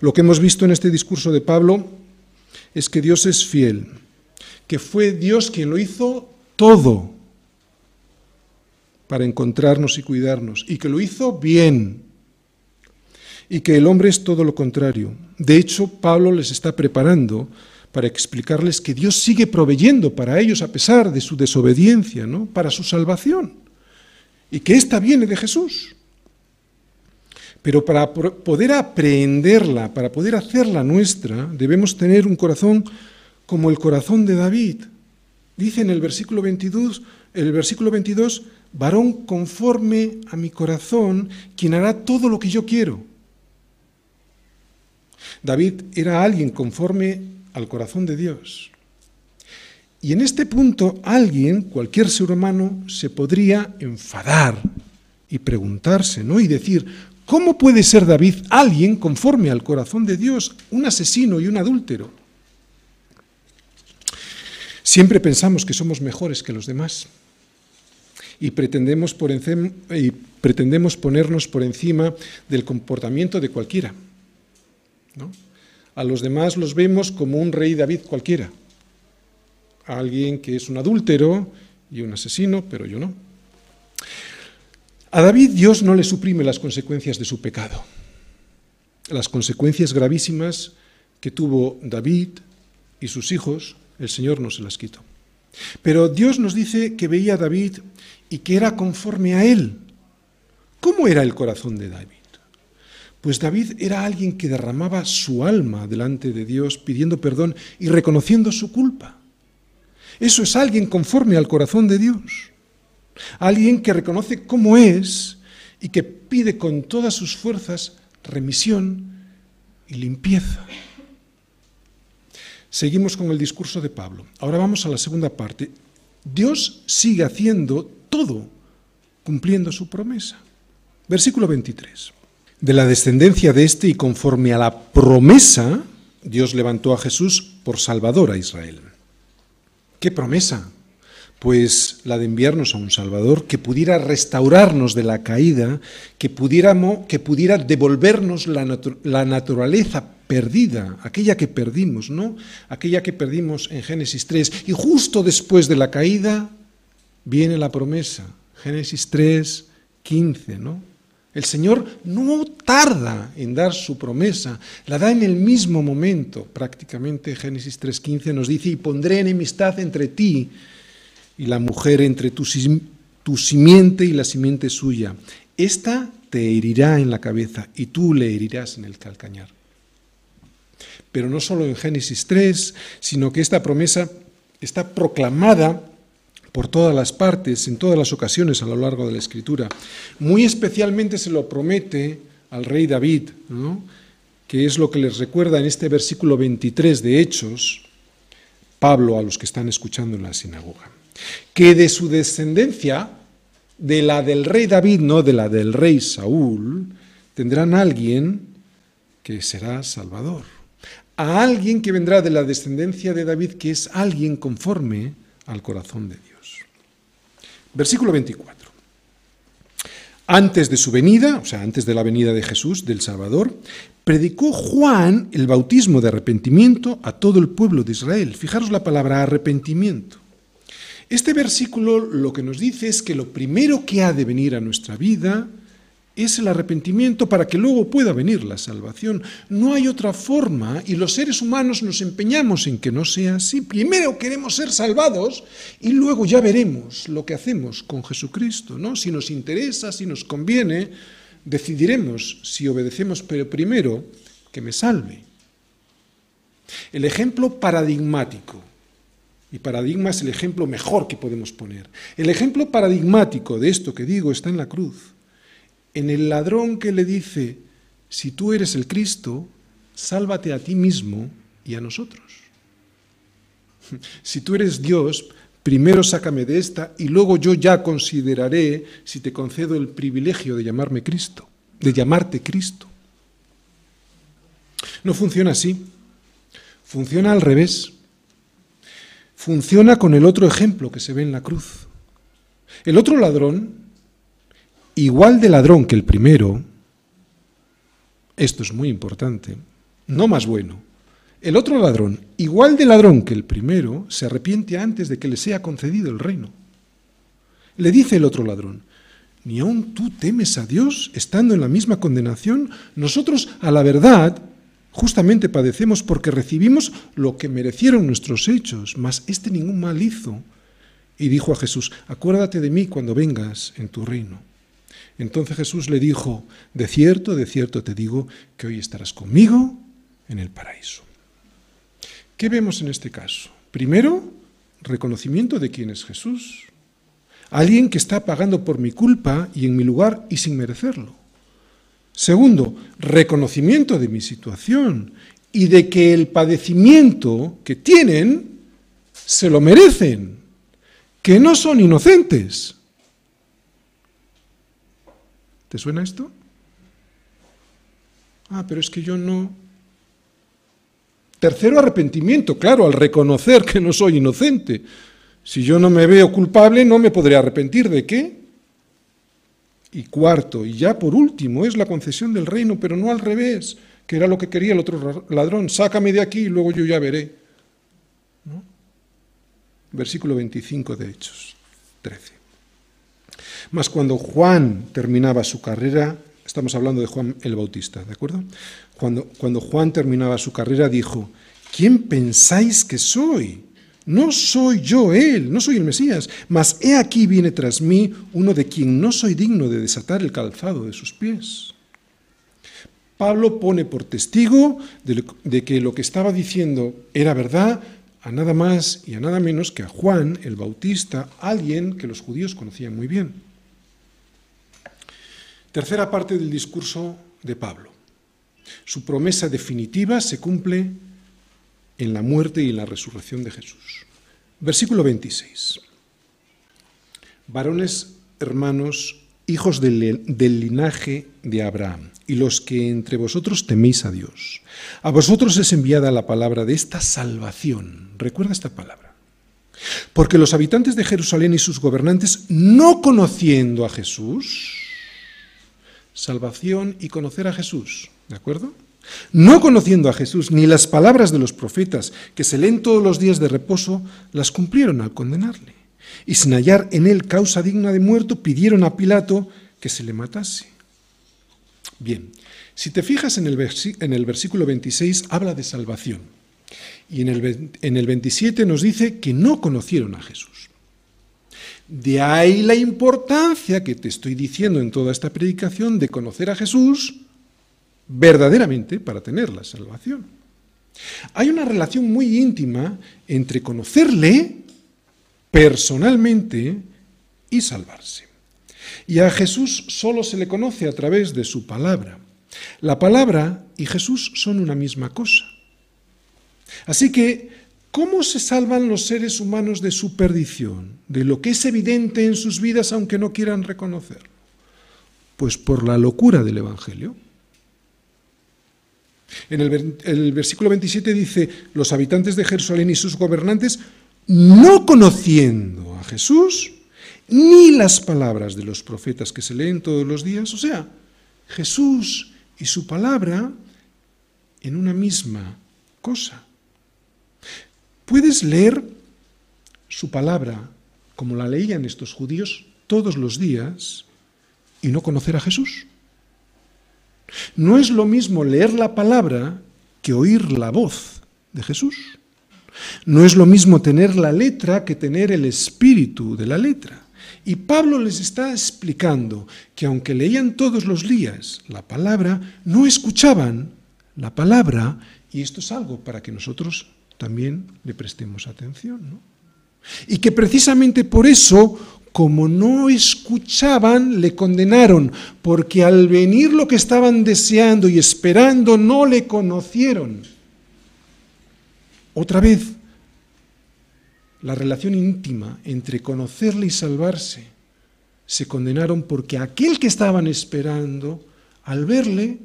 Lo que hemos visto en este discurso de Pablo es que Dios es fiel, que fue Dios quien lo hizo todo para encontrarnos y cuidarnos, y que lo hizo bien, y que el hombre es todo lo contrario. De hecho, Pablo les está preparando para explicarles que Dios sigue proveyendo para ellos a pesar de su desobediencia, ¿no? para su salvación, y que ésta viene de Jesús. Pero para poder aprenderla, para poder hacerla nuestra, debemos tener un corazón como el corazón de David. Dice en el versículo 22, el versículo 22 varón conforme a mi corazón, quien hará todo lo que yo quiero. David era alguien conforme al corazón de Dios. Y en este punto alguien, cualquier ser humano, se podría enfadar y preguntarse, ¿no? Y decir, ¿cómo puede ser David alguien conforme al corazón de Dios, un asesino y un adúltero? Siempre pensamos que somos mejores que los demás y pretendemos, por y pretendemos ponernos por encima del comportamiento de cualquiera. A los demás los vemos como un rey David cualquiera, alguien que es un adúltero y un asesino, pero yo no. A David Dios no le suprime las consecuencias de su pecado. las consecuencias gravísimas que tuvo David y sus hijos, el Señor no se las quitó. Pero Dios nos dice que veía a David y que era conforme a él. ¿Cómo era el corazón de David? Pues David era alguien que derramaba su alma delante de Dios pidiendo perdón y reconociendo su culpa. Eso es alguien conforme al corazón de Dios. Alguien que reconoce cómo es y que pide con todas sus fuerzas remisión y limpieza. Seguimos con el discurso de Pablo. Ahora vamos a la segunda parte. Dios sigue haciendo todo, cumpliendo su promesa. Versículo 23. De la descendencia de éste y conforme a la promesa, Dios levantó a Jesús por Salvador a Israel. ¿Qué promesa? Pues la de enviarnos a un Salvador que pudiera restaurarnos de la caída, que, pudiera devolvernos la, la naturaleza perdida, aquella que perdimos, ¿no? Aquella que perdimos en Génesis 3. Y justo después de la caída viene la promesa, Génesis 3, 15, ¿no? El Señor no tarda en dar su promesa, la da en el mismo momento, prácticamente Génesis 3.15 nos dice, y pondré enemistad entre ti y la mujer, entre tu, tu simiente y la simiente suya. Esta te herirá en la cabeza y tú le herirás en el calcañar. Pero no solo en Génesis 3, sino que esta promesa está proclamada por todas las partes, en todas las ocasiones a lo largo de la Escritura. Muy especialmente se lo promete al rey David, que es lo que les recuerda en este versículo 23 de Hechos, Pablo a los que están escuchando en la sinagoga, que de su descendencia, de la del rey David, no de la del rey Saúl, tendrán alguien que será Salvador, a alguien que vendrá de la descendencia de David, que es alguien conforme al corazón de Dios. Versículo 24. Antes de su venida, o sea, antes de la venida de Jesús, del Salvador, predicó Juan el bautismo de arrepentimiento a todo el pueblo de Israel. Fijaros la palabra arrepentimiento. Este versículo lo que nos dice es que lo primero que ha de venir a nuestra vida es el arrepentimiento para que luego pueda venir la salvación. No hay otra forma y los seres humanos nos empeñamos en que no sea así. Primero queremos ser salvados y luego ya veremos lo que hacemos con Jesucristo, ¿no? Si nos interesa, si nos conviene, decidiremos si obedecemos, pero primero que me salve. El ejemplo paradigmático, y paradigma es el ejemplo mejor que podemos poner. El ejemplo paradigmático de esto que digo está en la cruz en el ladrón que le dice, si tú eres el Cristo, sálvate a ti mismo y a nosotros. Si tú eres Dios, primero sácame de esta y luego yo ya consideraré si te concedo el privilegio de llamarme Cristo, de llamarte Cristo. No funciona así, funciona al revés. Funciona con el otro ejemplo que se ve en la cruz. El otro ladrón igual de ladrón que el primero, esto es muy importante, no más bueno, el otro ladrón, igual de ladrón que el primero, se arrepiente antes de que le sea concedido el reino. Le dice el otro ladrón, ¿ni aun tú temes a Dios estando en la misma condenación? Nosotros, a la verdad, justamente padecemos porque recibimos lo que merecieron nuestros hechos, mas este ningún mal hizo. Y dijo a Jesús, acuérdate de mí cuando vengas en tu reino. Entonces Jesús le dijo, de cierto, de cierto te digo que hoy estarás conmigo en el paraíso. ¿Qué vemos en este caso? Primero, reconocimiento de quién es Jesús. Alguien que está pagando por mi culpa y en mi lugar y sin merecerlo. Segundo, reconocimiento de mi situación y de que el padecimiento que tienen se lo merecen, que no son inocentes. ¿Te suena esto? Ah, pero es que yo no. Tercero, arrepentimiento, claro, al reconocer que no soy inocente. Si yo no me veo culpable, no me podré arrepentir de qué. Y cuarto, y ya por último, es la concesión del reino, pero no al revés, que era lo que quería el otro ladrón. Sácame de aquí y luego yo ya veré. Versículo 25 de Hechos 13. Mas cuando Juan terminaba su carrera, Estamos hablando de Juan el Bautista, ¿de acuerdo? Cuando, cuando Juan terminaba su carrera dijo, ¿quién pensáis que soy? No soy yo él, no soy el Mesías, mas he aquí viene tras mí uno de quien no soy digno de desatar el calzado de sus pies. Pablo pone por testigo de, que lo que estaba diciendo era verdad a nada más y a nada menos que a Juan el Bautista, alguien que los judíos conocían muy bien. Tercera parte del discurso de Pablo. Su promesa definitiva se cumple en la muerte y en la resurrección de Jesús. Versículo 26. Varones, hermanos, hijos del, linaje de Abraham, y los que entre vosotros teméis a Dios. A vosotros es enviada la palabra de esta salvación. Recuerda esta palabra. Porque los habitantes de Jerusalén y sus gobernantes, no conociendo a Jesús, salvación y conocer a Jesús, ¿de acuerdo? No conociendo a Jesús ni las palabras de los profetas que se leen todos los días de reposo, las cumplieron al condenarle. Y sin hallar en él causa digna de muerto, pidieron a Pilato que se le matase. Bien, si te fijas en el, versículo 26, habla de salvación. Y en el, en el 27 nos dice que no conocieron a Jesús. De ahí la importancia que te estoy diciendo en toda esta predicación de conocer a Jesús verdaderamente para tener la salvación. Hay una relación muy íntima entre conocerle personalmente y salvarse. Y a Jesús solo se le conoce a través de su palabra. La palabra y Jesús son una misma cosa. Así que, ¿cómo se salvan los seres humanos de su perdición, de lo que es evidente en sus vidas aunque no quieran reconocerlo? Pues por la locura del Evangelio. En el, versículo 27 dice, los habitantes de Jerusalén y sus gobernantes, no conociendo a Jesús, ni las palabras de los profetas que se leen todos los días, o sea, Jesús y su palabra en una misma cosa. Puedes leer su palabra como la leían estos judíos todos los días y no conocer a Jesús. No es lo mismo leer la palabra que oír la voz de Jesús. No es lo mismo tener la letra que tener el espíritu de la letra. Y Pablo les está explicando que aunque leían todos los días la palabra, no escuchaban la palabra, y esto es algo para que nosotros también le prestemos atención. Y que precisamente por eso como no escuchaban, le condenaron, porque al venir lo que estaban deseando y esperando, no le conocieron. Otra vez, la relación íntima entre conocerle y salvarse, se condenaron porque aquel que estaban esperando, al verle,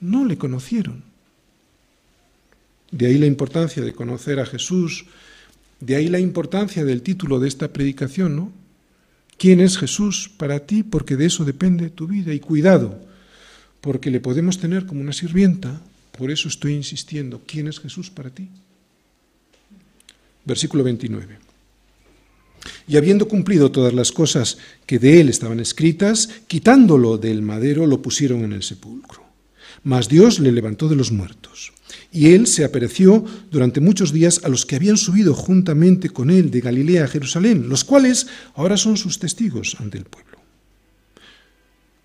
no le conocieron. De ahí la importancia de conocer a Jesús, de ahí la importancia del título de esta predicación, ¿no? ¿Quién es Jesús para ti? Porque de eso depende tu vida. Y cuidado, porque le podemos tener como una sirvienta, por eso estoy insistiendo, ¿quién es Jesús para ti? Versículo 29. Y habiendo cumplido todas las cosas que de él estaban escritas, quitándolo del madero, lo pusieron en el sepulcro. Mas Dios le levantó de los muertos y él se apareció durante muchos días a los que habían subido juntamente con él de Galilea a Jerusalén, los cuales ahora son sus testigos ante el pueblo.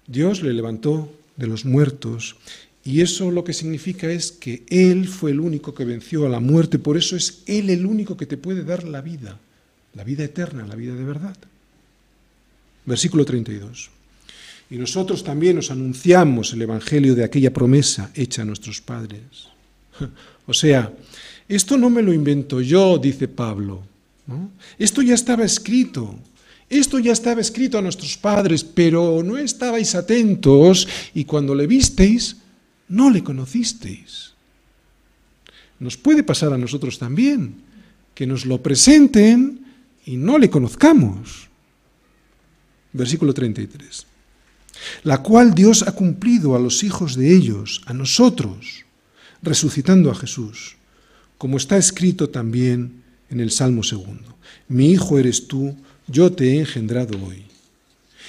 Dios le levantó de los muertos y eso lo que significa es que Él fue el único que venció a la muerte, por eso es Él el único que te puede dar la vida, la vida eterna, la vida de verdad. Versículo 32. Y nosotros también nos anunciamos el Evangelio de aquella promesa hecha a nuestros padres O sea, esto no me lo invento yo, dice Pablo. Esto ya estaba escrito. Esto ya estaba escrito a nuestros padres, pero no estabais atentos y cuando le visteis, no le conocisteis. Nos puede pasar a nosotros también, que nos lo presenten y no le conozcamos. Versículo 33. La cual Dios ha cumplido a los hijos de ellos, a nosotros resucitando a Jesús, como está escrito también en el Salmo segundo. Mi hijo eres tú, yo te he engendrado hoy.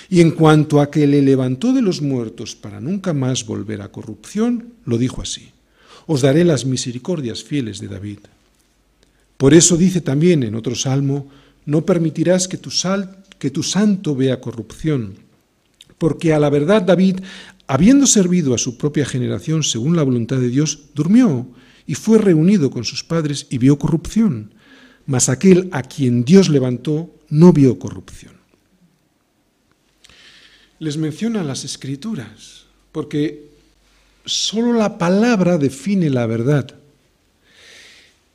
Y en cuanto a que le levantó de los muertos para nunca más volver a corrupción, lo dijo así, os daré las misericordias fieles de David. Por eso dice también en otro salmo, no permitirás que tu, sal, que tu santo vea corrupción, porque a la verdad David, habiendo servido a su propia generación según la voluntad de Dios, durmió y fue reunido con sus padres y vio corrupción, mas aquel a quien Dios levantó no vio corrupción les menciona las escrituras, porque solo la palabra define la verdad.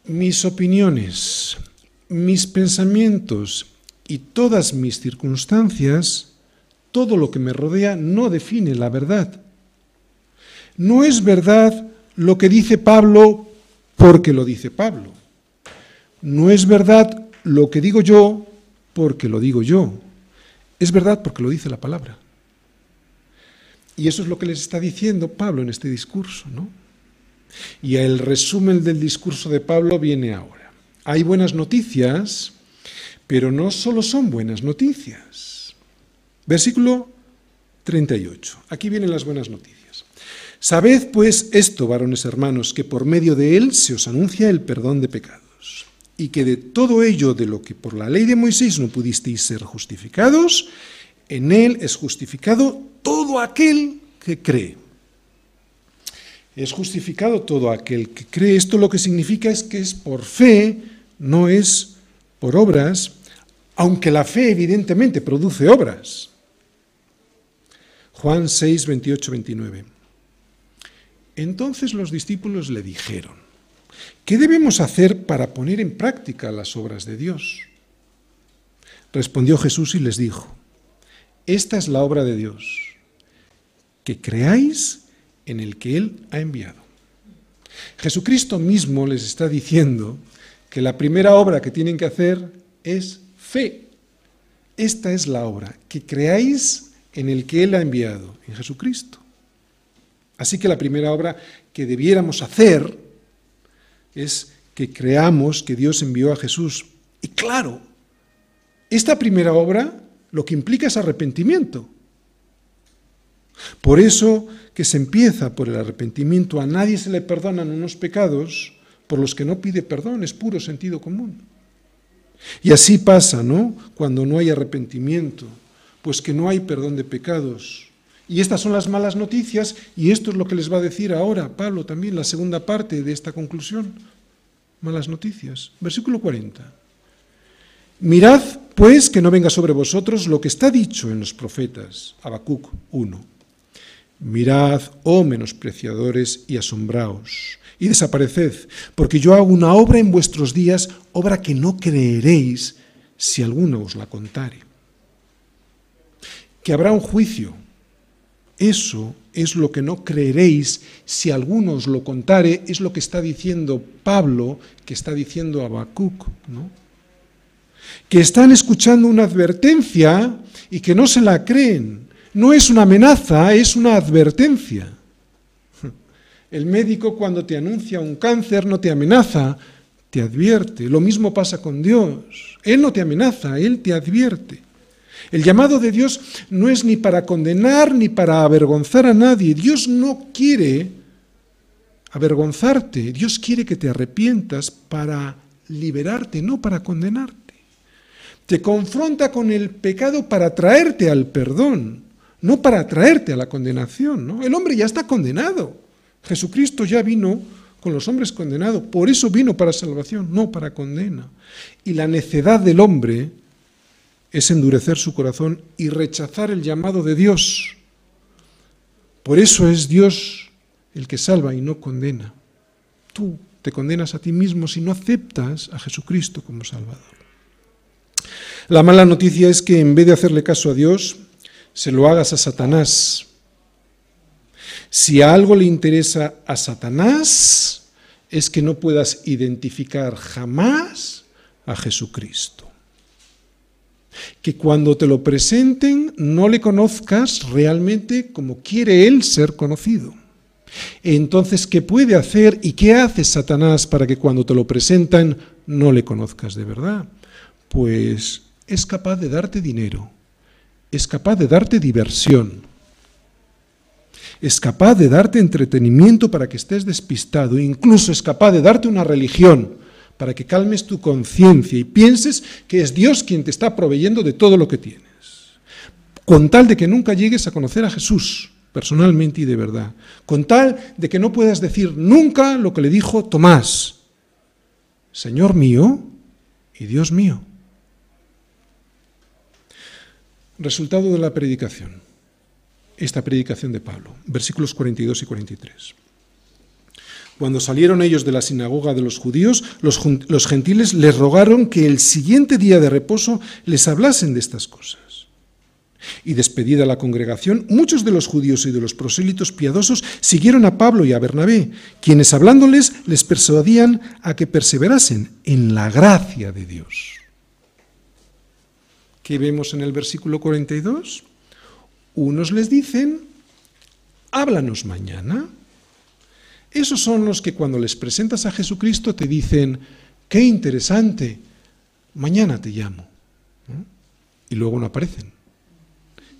Mis opiniones, mis pensamientos y todas mis circunstancias, todo lo que me rodea no define la verdad. No es verdad lo que dice Pablo porque lo dice Pablo. No es verdad lo que digo yo porque lo digo yo. Es verdad porque lo dice la palabra. Y eso es lo que les está diciendo Pablo en este discurso, ¿no? Y el resumen del discurso de Pablo viene ahora. Hay buenas noticias, pero no solo son buenas noticias. Versículo 38. Aquí vienen las buenas noticias. Sabed pues esto, varones hermanos, que por medio de él se os anuncia el perdón de pecados, y que de todo ello de lo que por la ley de Moisés no pudisteis ser justificados, en él es justificado todo aquel que cree. Es justificado todo aquel que cree. Esto lo que significa es que es por fe, no es por obras, aunque la fe evidentemente produce obras. Juan 6, 28, 29. Entonces los discípulos le dijeron, ¿qué debemos hacer para poner en práctica las obras de Dios? Respondió Jesús y les dijo, esta es la obra de Dios que creáis en el que Él ha enviado. Jesucristo mismo les está diciendo que la primera obra que tienen que hacer es fe. Esta es la obra, que creáis en el que Él ha enviado, en Jesucristo. Así que la primera obra que debiéramos hacer es que creamos que Dios envió a Jesús. Y claro, esta primera obra lo que implica es arrepentimiento. Por eso que se empieza por el arrepentimiento, a nadie se le perdonan unos pecados por los que no pide perdón, es puro sentido común. Y así pasa, ¿no? Cuando no hay arrepentimiento, pues que no hay perdón de pecados. Y estas son las malas noticias y esto es lo que les va a decir ahora Pablo también, la segunda parte de esta conclusión. Malas noticias. Versículo 40. Mirad, pues, que no venga sobre vosotros lo que está dicho en los profetas, Habacuc 1. Mirad, oh menospreciadores, y asombraos, y desapareced, porque yo hago una obra en vuestros días, obra que no creeréis si alguno os la contare. Que habrá un juicio. Eso es lo que no creeréis si alguno os lo contare, es lo que está diciendo Pablo, que está diciendo Habacuc, ¿no? Que están escuchando una advertencia y que no se la creen no es una amenaza, es una advertencia. El médico cuando te anuncia un cáncer no te amenaza, te advierte. Lo mismo pasa con Dios. Él no te amenaza, Él te advierte. El llamado de Dios no es ni para condenar ni para avergonzar a nadie. Dios no quiere avergonzarte. Dios quiere que te arrepientas para liberarte, no para condenarte. Te confronta con el pecado para traerte al perdón no para traerte a la condenación. El hombre ya está condenado. Jesucristo ya vino con los hombres condenados. Por eso vino para salvación, no para condena. Y la necedad del hombre es endurecer su corazón y rechazar el llamado de Dios. Por eso es Dios el que salva y no condena. Tú te condenas a ti mismo si no aceptas a Jesucristo como Salvador. La mala noticia es que en vez de hacerle caso a Dios, se lo hagas a Satanás. Si algo le interesa a Satanás, es que no puedas identificar jamás a Jesucristo. Que cuando te lo presenten no le conozcas realmente como quiere Él ser conocido. Entonces, ¿qué puede hacer y qué hace Satanás para que cuando te lo presentan no le conozcas de verdad? Pues es capaz de darte dinero, es capaz de darte diversión, es capaz de darte entretenimiento para que estés despistado, incluso es capaz de darte una religión para que calmes tu conciencia y pienses que es Dios quien te está proveyendo de todo lo que tienes, con tal de que nunca llegues a conocer a Jesús personalmente y de verdad, con tal de que no puedas decir nunca lo que le dijo Tomás, Señor mío y Dios mío. Resultado de la predicación, esta predicación de Pablo, versículos 42 y 43. Cuando salieron ellos de la sinagoga de los judíos, los, gentiles les rogaron que el siguiente día de reposo les hablasen de estas cosas. Y despedida la congregación, muchos de los judíos y de los prosélitos piadosos siguieron a Pablo y a Bernabé, quienes hablándoles les persuadían a que perseverasen en la gracia de Dios. ¿Qué vemos en el versículo 42? Unos les dicen, háblanos mañana. Esos son los que cuando les presentas a Jesucristo te dicen, qué interesante, mañana te llamo. Y luego no aparecen.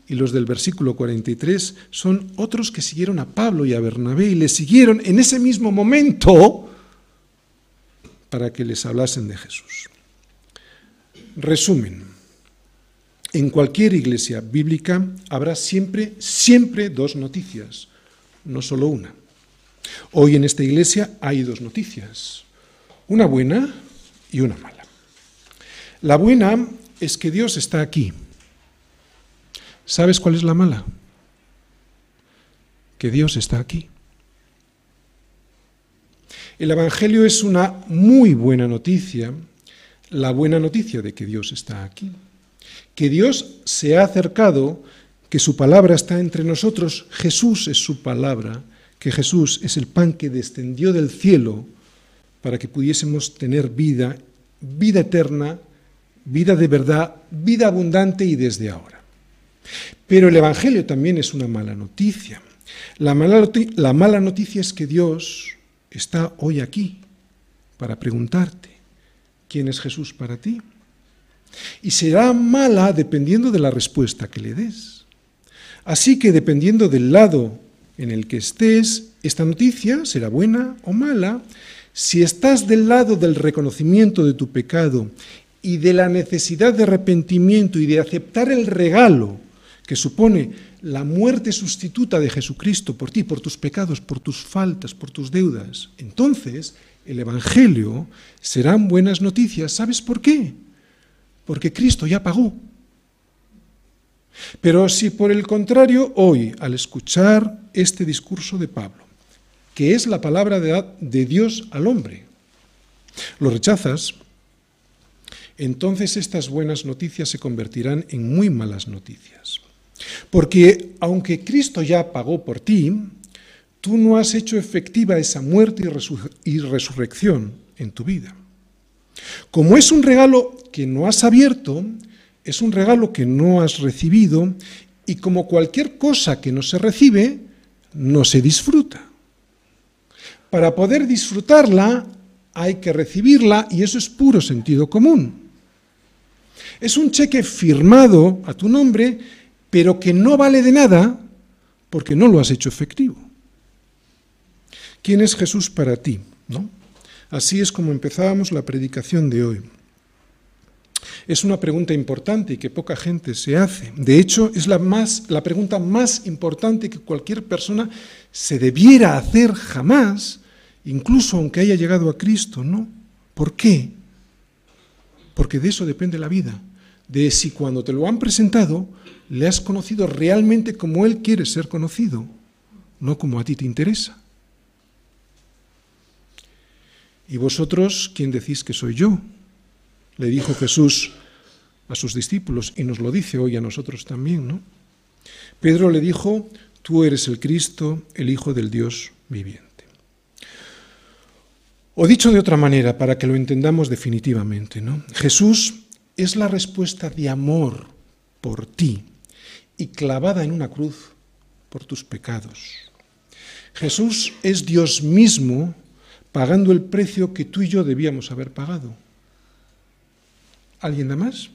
Y los del versículo 43 son otros que siguieron a Pablo y a Bernabé y les siguieron en ese mismo momento para que les hablasen de Jesús. Resumen. En cualquier iglesia bíblica habrá siempre, siempre dos noticias, no solo una. Hoy en esta iglesia hay dos noticias, una buena y una mala. La buena es que Dios está aquí. ¿Sabes cuál es la mala? Que Dios está aquí. El Evangelio es una muy buena noticia, la buena noticia de que Dios está aquí, que Dios se ha acercado, que su palabra está entre nosotros, Jesús es su palabra, que Jesús es el pan que descendió del cielo para que pudiésemos tener vida, vida eterna, vida de verdad, vida abundante y desde ahora. Pero el Evangelio también es una mala noticia. La mala, la mala noticia es que Dios está hoy aquí para preguntarte, ¿quién es Jesús para ti? Y será mala dependiendo de la respuesta que le des. Así que dependiendo del lado en el que estés, esta noticia será buena o mala. Si estás del lado del reconocimiento de tu pecado y de la necesidad de arrepentimiento y de aceptar el regalo que supone la muerte sustituta de Jesucristo por ti, por tus pecados, por tus faltas, por tus deudas, entonces el Evangelio serán buenas noticias. ¿Sabes por qué? Porque Cristo ya pagó. Pero si por el contrario hoy, al escuchar este discurso de Pablo, que es la palabra de, Dios al hombre, lo rechazas, entonces estas buenas noticias se convertirán en muy malas noticias. Porque aunque Cristo ya pagó por ti, tú no has hecho efectiva esa muerte y resurrección en tu vida. Como es un regalo que no has abierto, es un regalo que no has recibido y como cualquier cosa que no se recibe, no se disfruta. Para poder disfrutarla hay que recibirla y eso es puro sentido común. Es un cheque firmado a tu nombre, pero que no vale de nada porque no lo has hecho efectivo. ¿Quién es Jesús para ti? ¿No? Así es como empezábamos la predicación de hoy. Es una pregunta importante y que poca gente se hace. De hecho, es la, más, la pregunta más importante que cualquier persona se debiera hacer jamás, incluso aunque haya llegado a Cristo, ¿no? ¿Por qué? Porque de eso depende la vida, de si cuando te lo han presentado le has conocido realmente como Él quiere ser conocido, no como a ti te interesa. ¿Y vosotros quién decís que soy yo? Le dijo Jesús a sus discípulos y nos lo dice hoy a nosotros también, ¿no? Pedro le dijo, tú eres el Cristo, el Hijo del Dios viviente. O dicho de otra manera, para que lo entendamos definitivamente, ¿no? Jesús es la respuesta de amor por ti y clavada en una cruz por tus pecados. Jesús es Dios mismo pagando el precio que tú y yo debíamos haber pagado. ¿Alguien más?